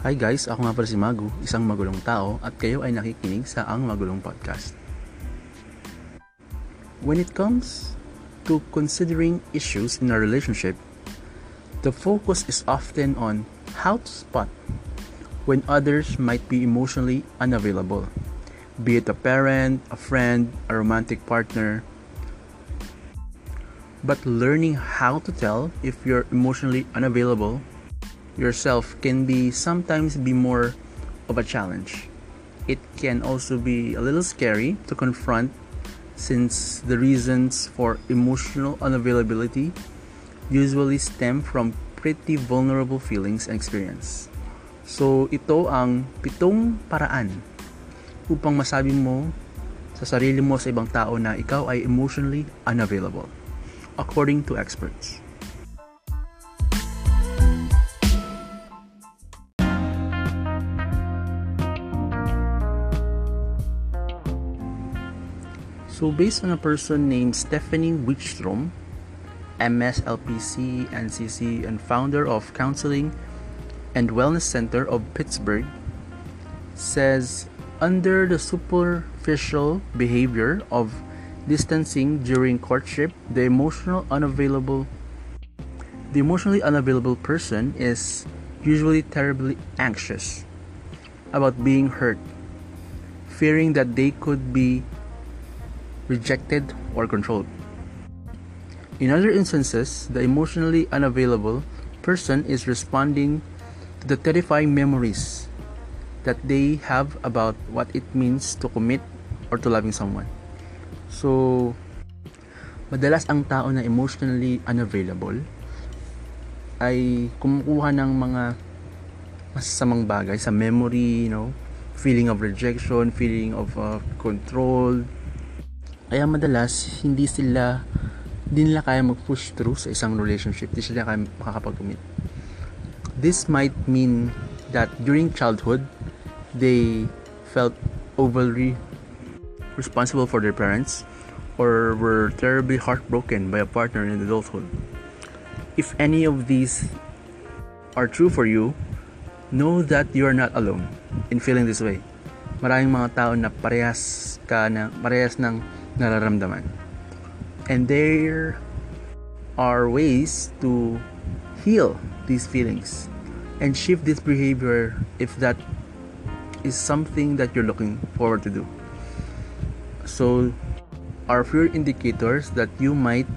Hi guys, ako nga pala si Magu, isang magulong tao at kayo ay nakikinig sa Ang Magulong Podcast. When it comes to considering issues in a relationship, the focus is often on how to spot when others might be emotionally unavailable, be it a parent, a friend, a romantic partner. But learning how to tell if you're emotionally unavailable yourself can be sometimes be more of a challenge. It can also be a little scary to confront since the reasons for emotional unavailability usually stem from pretty vulnerable feelings and experience. So ito ang pitong paraan upang masabi mo sa sarili mo sa ibang tao na ikaw ay emotionally unavailable according to experts. So, based on a person named Stephanie Wijkstrom, MS LPC, NCC, and founder of Counseling and Wellness Center of Pittsburgh, says under the superficial behavior of distancing during courtship, the emotional unavailable the emotionally unavailable person is usually terribly anxious about being hurt, fearing that they could be rejected, or controlled. In other instances, the emotionally unavailable person is responding to the terrifying memories that they have about what it means to commit or to loving someone. So, madalas ang tao na emotionally unavailable ay kumukuha ng mga masasamang bagay sa memory, you know, feeling of rejection, feeling of uh, control, kaya madalas, hindi sila, hindi nila kaya mag-push through sa isang relationship. Hindi sila kaya makakapag-commit. This might mean that during childhood, they felt overly responsible for their parents or were terribly heartbroken by a partner in adulthood. If any of these are true for you, know that you are not alone in feeling this way. Maraming mga tao na parehas ka na parehas ng nararamdaman. And there are ways to heal these feelings and shift this behavior if that is something that you're looking forward to do. So, are few indicators that you might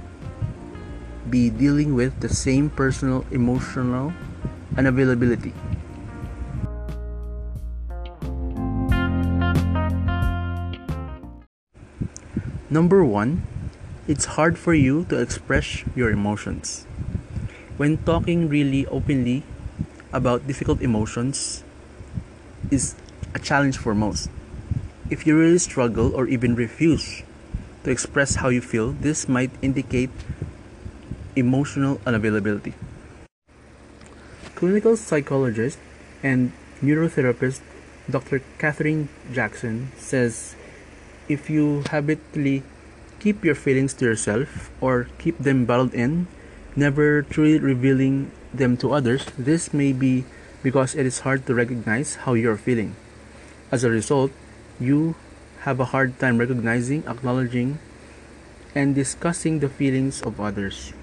be dealing with the same personal emotional unavailability Number one, it's hard for you to express your emotions. When talking really openly about difficult emotions is a challenge for most. If you really struggle or even refuse to express how you feel, this might indicate emotional unavailability. Clinical psychologist and neurotherapist Dr. Catherine Jackson says if you habitually keep your feelings to yourself or keep them bottled in, never truly revealing them to others, this may be because it is hard to recognize how you're feeling. As a result, you have a hard time recognizing, acknowledging, and discussing the feelings of others.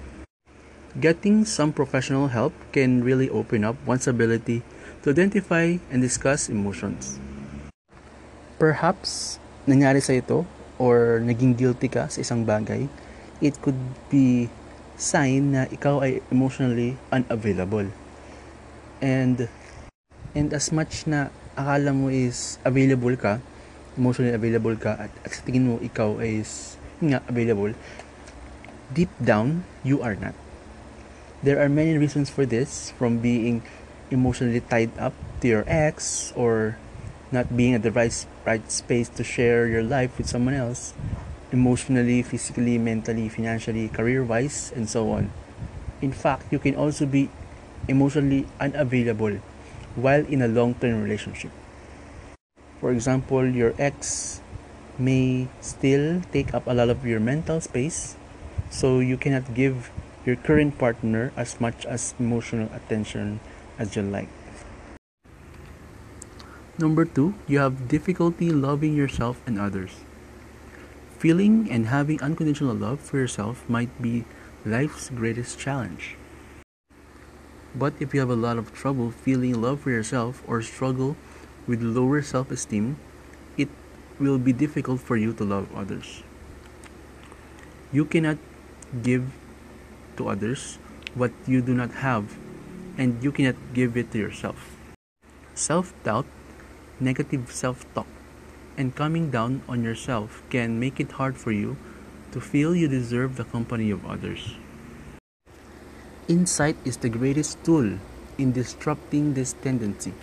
Getting some professional help can really open up one's ability to identify and discuss emotions. Perhaps nangyari sa ito or naging guilty ka sa isang bagay, it could be sign na ikaw ay emotionally unavailable. And and as much na akala mo is available ka, emotionally available ka at, at sa tingin mo ikaw is nga available, deep down you are not. There are many reasons for this from being emotionally tied up to your ex or not being at the right right space to share your life with someone else emotionally physically mentally financially career wise and so on. In fact you can also be emotionally unavailable while in a long term relationship. For example your ex may still take up a lot of your mental space so you cannot give your current partner as much as emotional attention as you like Number two, you have difficulty loving yourself and others. Feeling and having unconditional love for yourself might be life's greatest challenge. But if you have a lot of trouble feeling love for yourself or struggle with lower self esteem, it will be difficult for you to love others. You cannot give to others what you do not have, and you cannot give it to yourself. Self doubt, negative self talk, and coming down on yourself can make it hard for you to feel you deserve the company of others. Insight is the greatest tool in disrupting this tendency.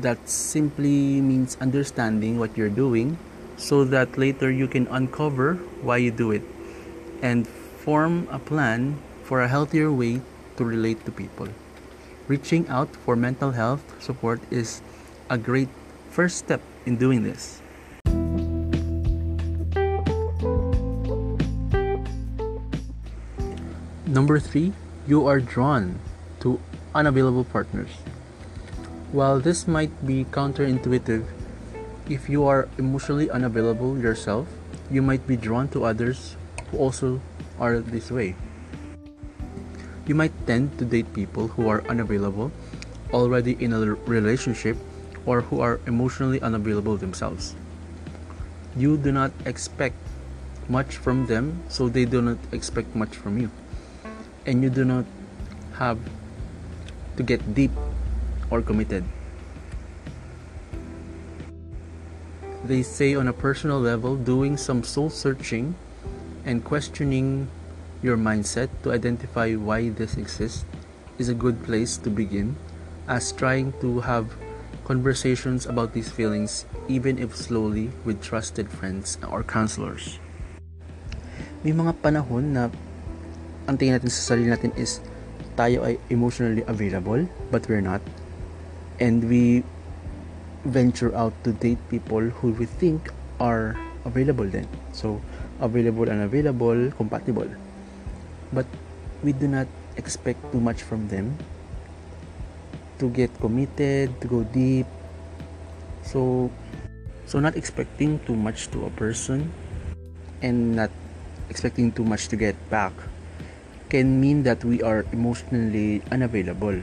That simply means understanding what you're doing so that later you can uncover why you do it and form a plan for a healthier way to relate to people. Reaching out for mental health support is a great first step in doing this. Number three, you are drawn to unavailable partners. While this might be counterintuitive, if you are emotionally unavailable yourself, you might be drawn to others who also are this way. You might tend to date people who are unavailable, already in a relationship, or who are emotionally unavailable themselves. You do not expect much from them, so they do not expect much from you. And you do not have to get deep or committed. They say, on a personal level, doing some soul searching and questioning your mindset to identify why this exists is a good place to begin, as trying to have conversations about these feelings, even if slowly, with trusted friends or counselors. May mga panahon na ang tingin natin sa sarili natin is tayo ay emotionally available but we're not. And we venture out to date people who we think are available then so available and available compatible. But we do not expect too much from them to get committed to go deep so so not expecting too much to a person and not expecting too much to get back can mean that we are emotionally unavailable.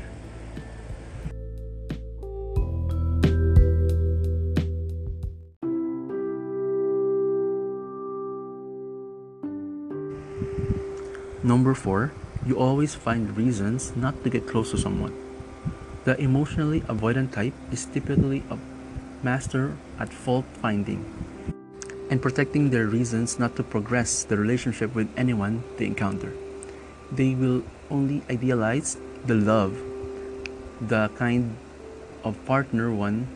Number four, you always find reasons not to get close to someone. The emotionally avoidant type is typically a master at fault finding and protecting their reasons not to progress the relationship with anyone they encounter they will only idealize the love, the kind of partner one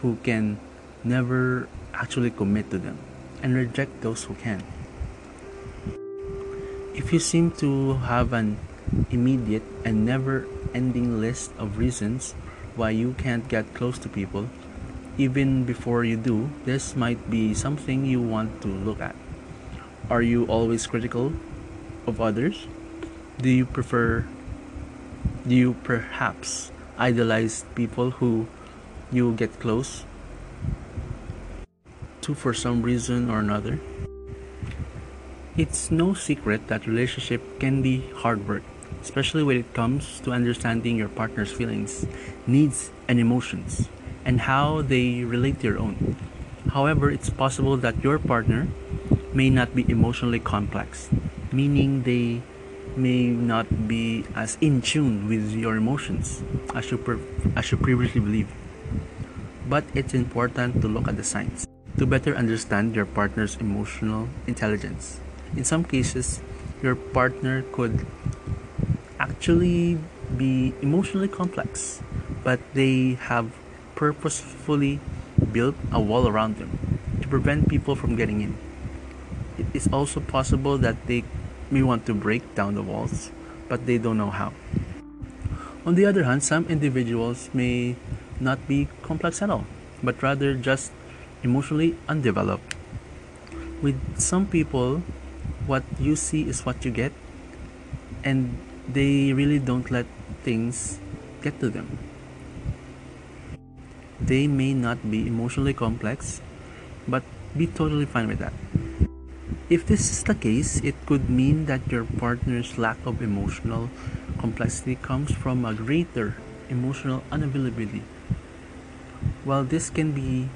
who can never actually commit to them and reject those who can. If you seem to have an immediate and never ending list of reasons why you can't get close to people, even before you do, this might be something you want to look at. Are you always critical of others? do you prefer do you perhaps idolize people who you get close to for some reason or another it's no secret that relationship can be hard work especially when it comes to understanding your partner's feelings needs and emotions and how they relate to your own however it's possible that your partner may not be emotionally complex meaning they may not be as in tune with your emotions as you, pre- as you previously believed. But it's important to look at the signs to better understand your partner's emotional intelligence. In some cases, your partner could actually be emotionally complex, but they have purposefully built a wall around them to prevent people from getting in. It is also possible that they may want to break down the walls, but they don't know how. On the other hand, some individuals may not be complex at all, but rather just emotionally undeveloped. With some people, what you see is what you get, and they really don't let things get to them. They may not be emotionally complex, but be totally fine with that. If this is the case, it could mean that your partner's lack of emotional complexity comes from a greater emotional unavailability. While this can be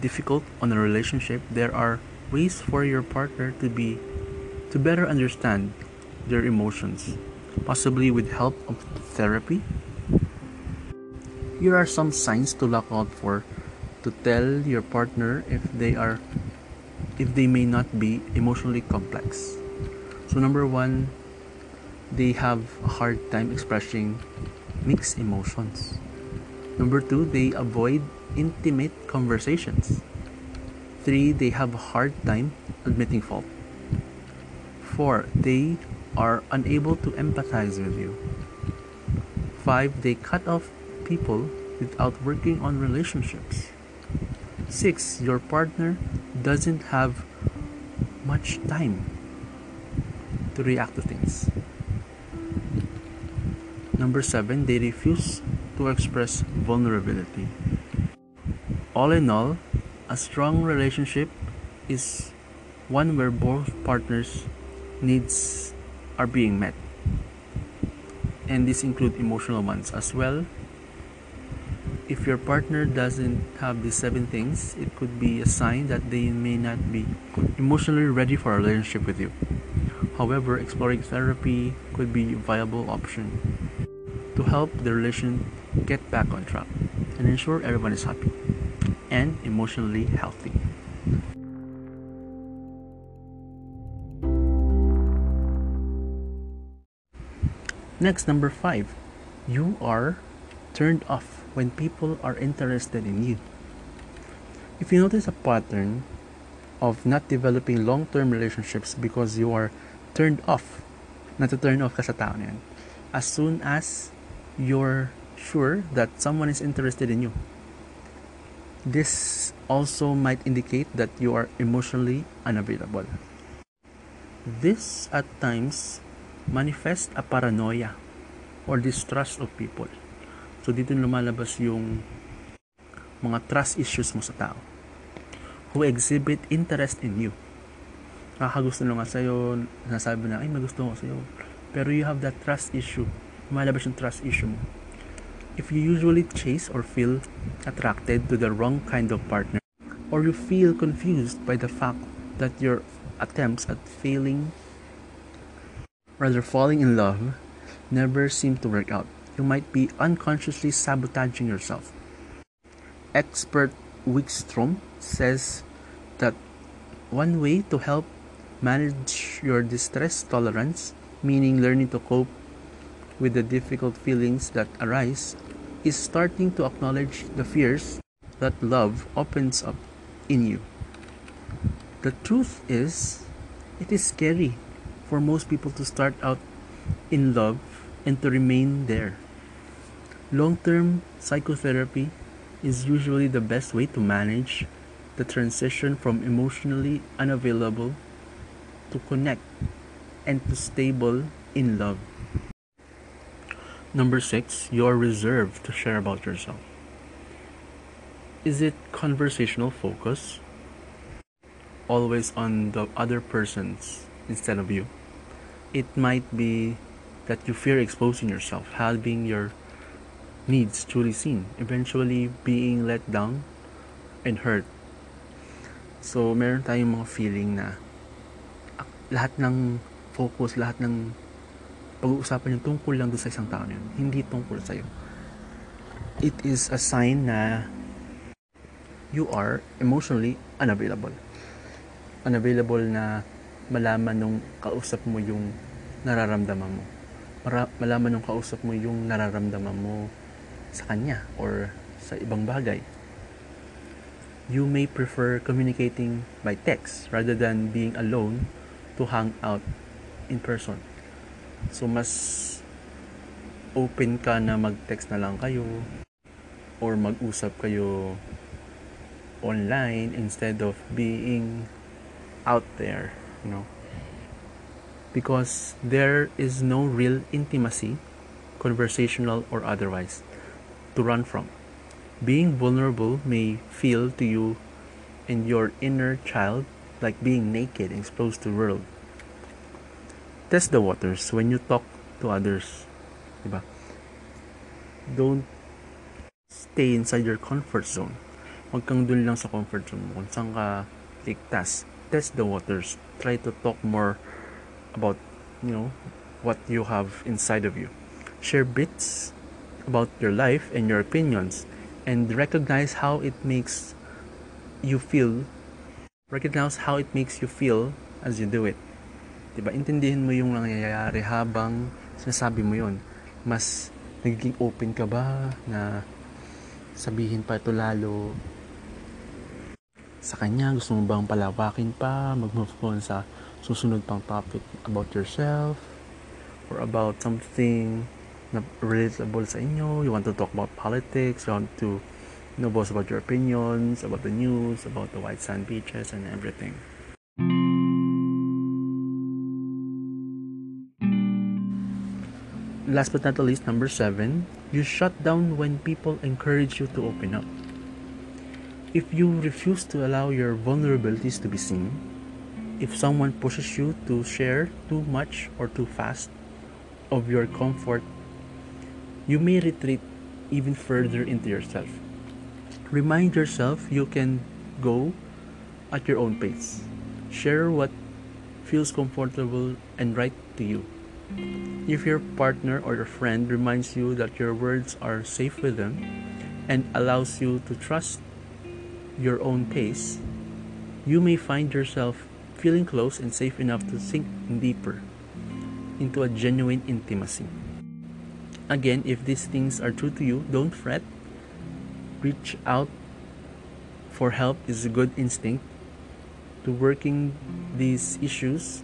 difficult on a relationship, there are ways for your partner to be to better understand their emotions, possibly with help of therapy. Here are some signs to look out for to tell your partner if they are if they may not be emotionally complex. So number 1, they have a hard time expressing mixed emotions. Number 2, they avoid intimate conversations. 3. They have a hard time admitting fault. 4. They are unable to empathize with you. 5. They cut off people without working on relationships. 6. Your partner doesn't have much time to react to things. Number 7. They refuse to express vulnerability. All in all, a strong relationship is one where both partners' needs are being met. And these include emotional ones as well. If your partner doesn't have these seven things, it could be a sign that they may not be emotionally ready for a relationship with you. However, exploring therapy could be a viable option to help the relation get back on track and ensure everyone is happy and emotionally healthy. Next, number five, you are turned off when people are interested in you. If you notice a pattern of not developing long-term relationships because you are turned off, not to turn off ka as soon as you're sure that someone is interested in you. This also might indicate that you are emotionally unavailable. This at times manifests a paranoia or distrust of people. So dito lumalabas yung mga trust issues mo sa tao who exhibit interest in you. Nakakagusto na nga sa'yo, nasabi na, ay may gusto ko sa'yo. Pero you have that trust issue. Lumalabas yung trust issue mo if you usually chase or feel attracted to the wrong kind of partner, or you feel confused by the fact that your attempts at failing, rather falling in love, never seem to work out, you might be unconsciously sabotaging yourself. Expert Wijkstrom says that one way to help manage your distress tolerance, meaning learning to cope with the difficult feelings that arise is starting to acknowledge the fears that love opens up in you. The truth is, it is scary for most people to start out in love and to remain there. Long term psychotherapy is usually the best way to manage the transition from emotionally unavailable to connect and to stable in love. Number six, you're reserved to share about yourself. Is it conversational focus? Always on the other person's instead of you. It might be that you fear exposing yourself, having your needs truly seen, eventually being let down and hurt. So, meron tayong mga feeling na lahat ng focus, lahat ng pag-uusapan yung tungkol lang doon sa isang tao yun. Hindi tungkol sa'yo. It is a sign na you are emotionally unavailable. Unavailable na malaman nung kausap mo yung nararamdaman mo. Mara- malaman nung kausap mo yung nararamdaman mo sa kanya or sa ibang bagay. You may prefer communicating by text rather than being alone to hang out in person. So, mas open ka na mag-text na lang kayo or mag-usap kayo online instead of being out there, you know. Because there is no real intimacy, conversational or otherwise, to run from. Being vulnerable may feel to you and your inner child like being naked and exposed to the world. Test the waters when you talk to others. Diba? Don't stay inside your comfort zone. Huwag kang dun lang sa comfort zone mo. Kung saan ka ligtas. Test the waters. Try to talk more about, you know, what you have inside of you. Share bits about your life and your opinions and recognize how it makes you feel recognize how it makes you feel as you do it. Diba? Intindihin mo yung nangyayari habang sinasabi mo yon. Mas nagiging open ka ba na sabihin pa ito lalo sa kanya? Gusto mo bang palawakin pa? Mag-move on sa susunod pang topic about yourself? Or about something na relatable sa inyo? You want to talk about politics? You want to know both about your opinions, about the news, about the white sand beaches and everything. Last but not the least, number seven, you shut down when people encourage you to open up. If you refuse to allow your vulnerabilities to be seen, if someone pushes you to share too much or too fast of your comfort, you may retreat even further into yourself. Remind yourself you can go at your own pace. Share what feels comfortable and right to you. If your partner or your friend reminds you that your words are safe with them and allows you to trust your own pace, you may find yourself feeling close and safe enough to sink deeper into a genuine intimacy. Again, if these things are true to you, don't fret reach out for help is a good instinct to working these issues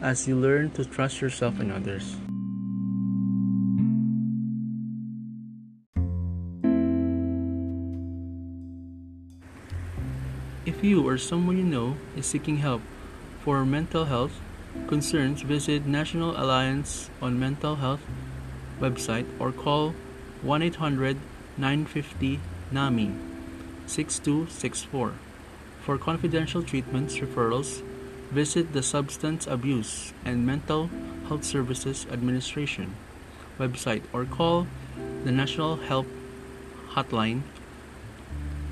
as you learn to trust yourself and others. You or someone you know is seeking help for mental health concerns, visit National Alliance on Mental Health website or call 1 800 950 NAMI 6264. For confidential treatments referrals, visit the Substance Abuse and Mental Health Services Administration website or call the National Help Hotline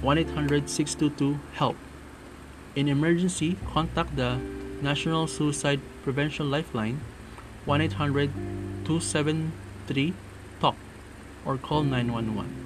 1 800 622 HELP. In emergency, contact the National Suicide Prevention Lifeline 1 800 273 TALK or call 911.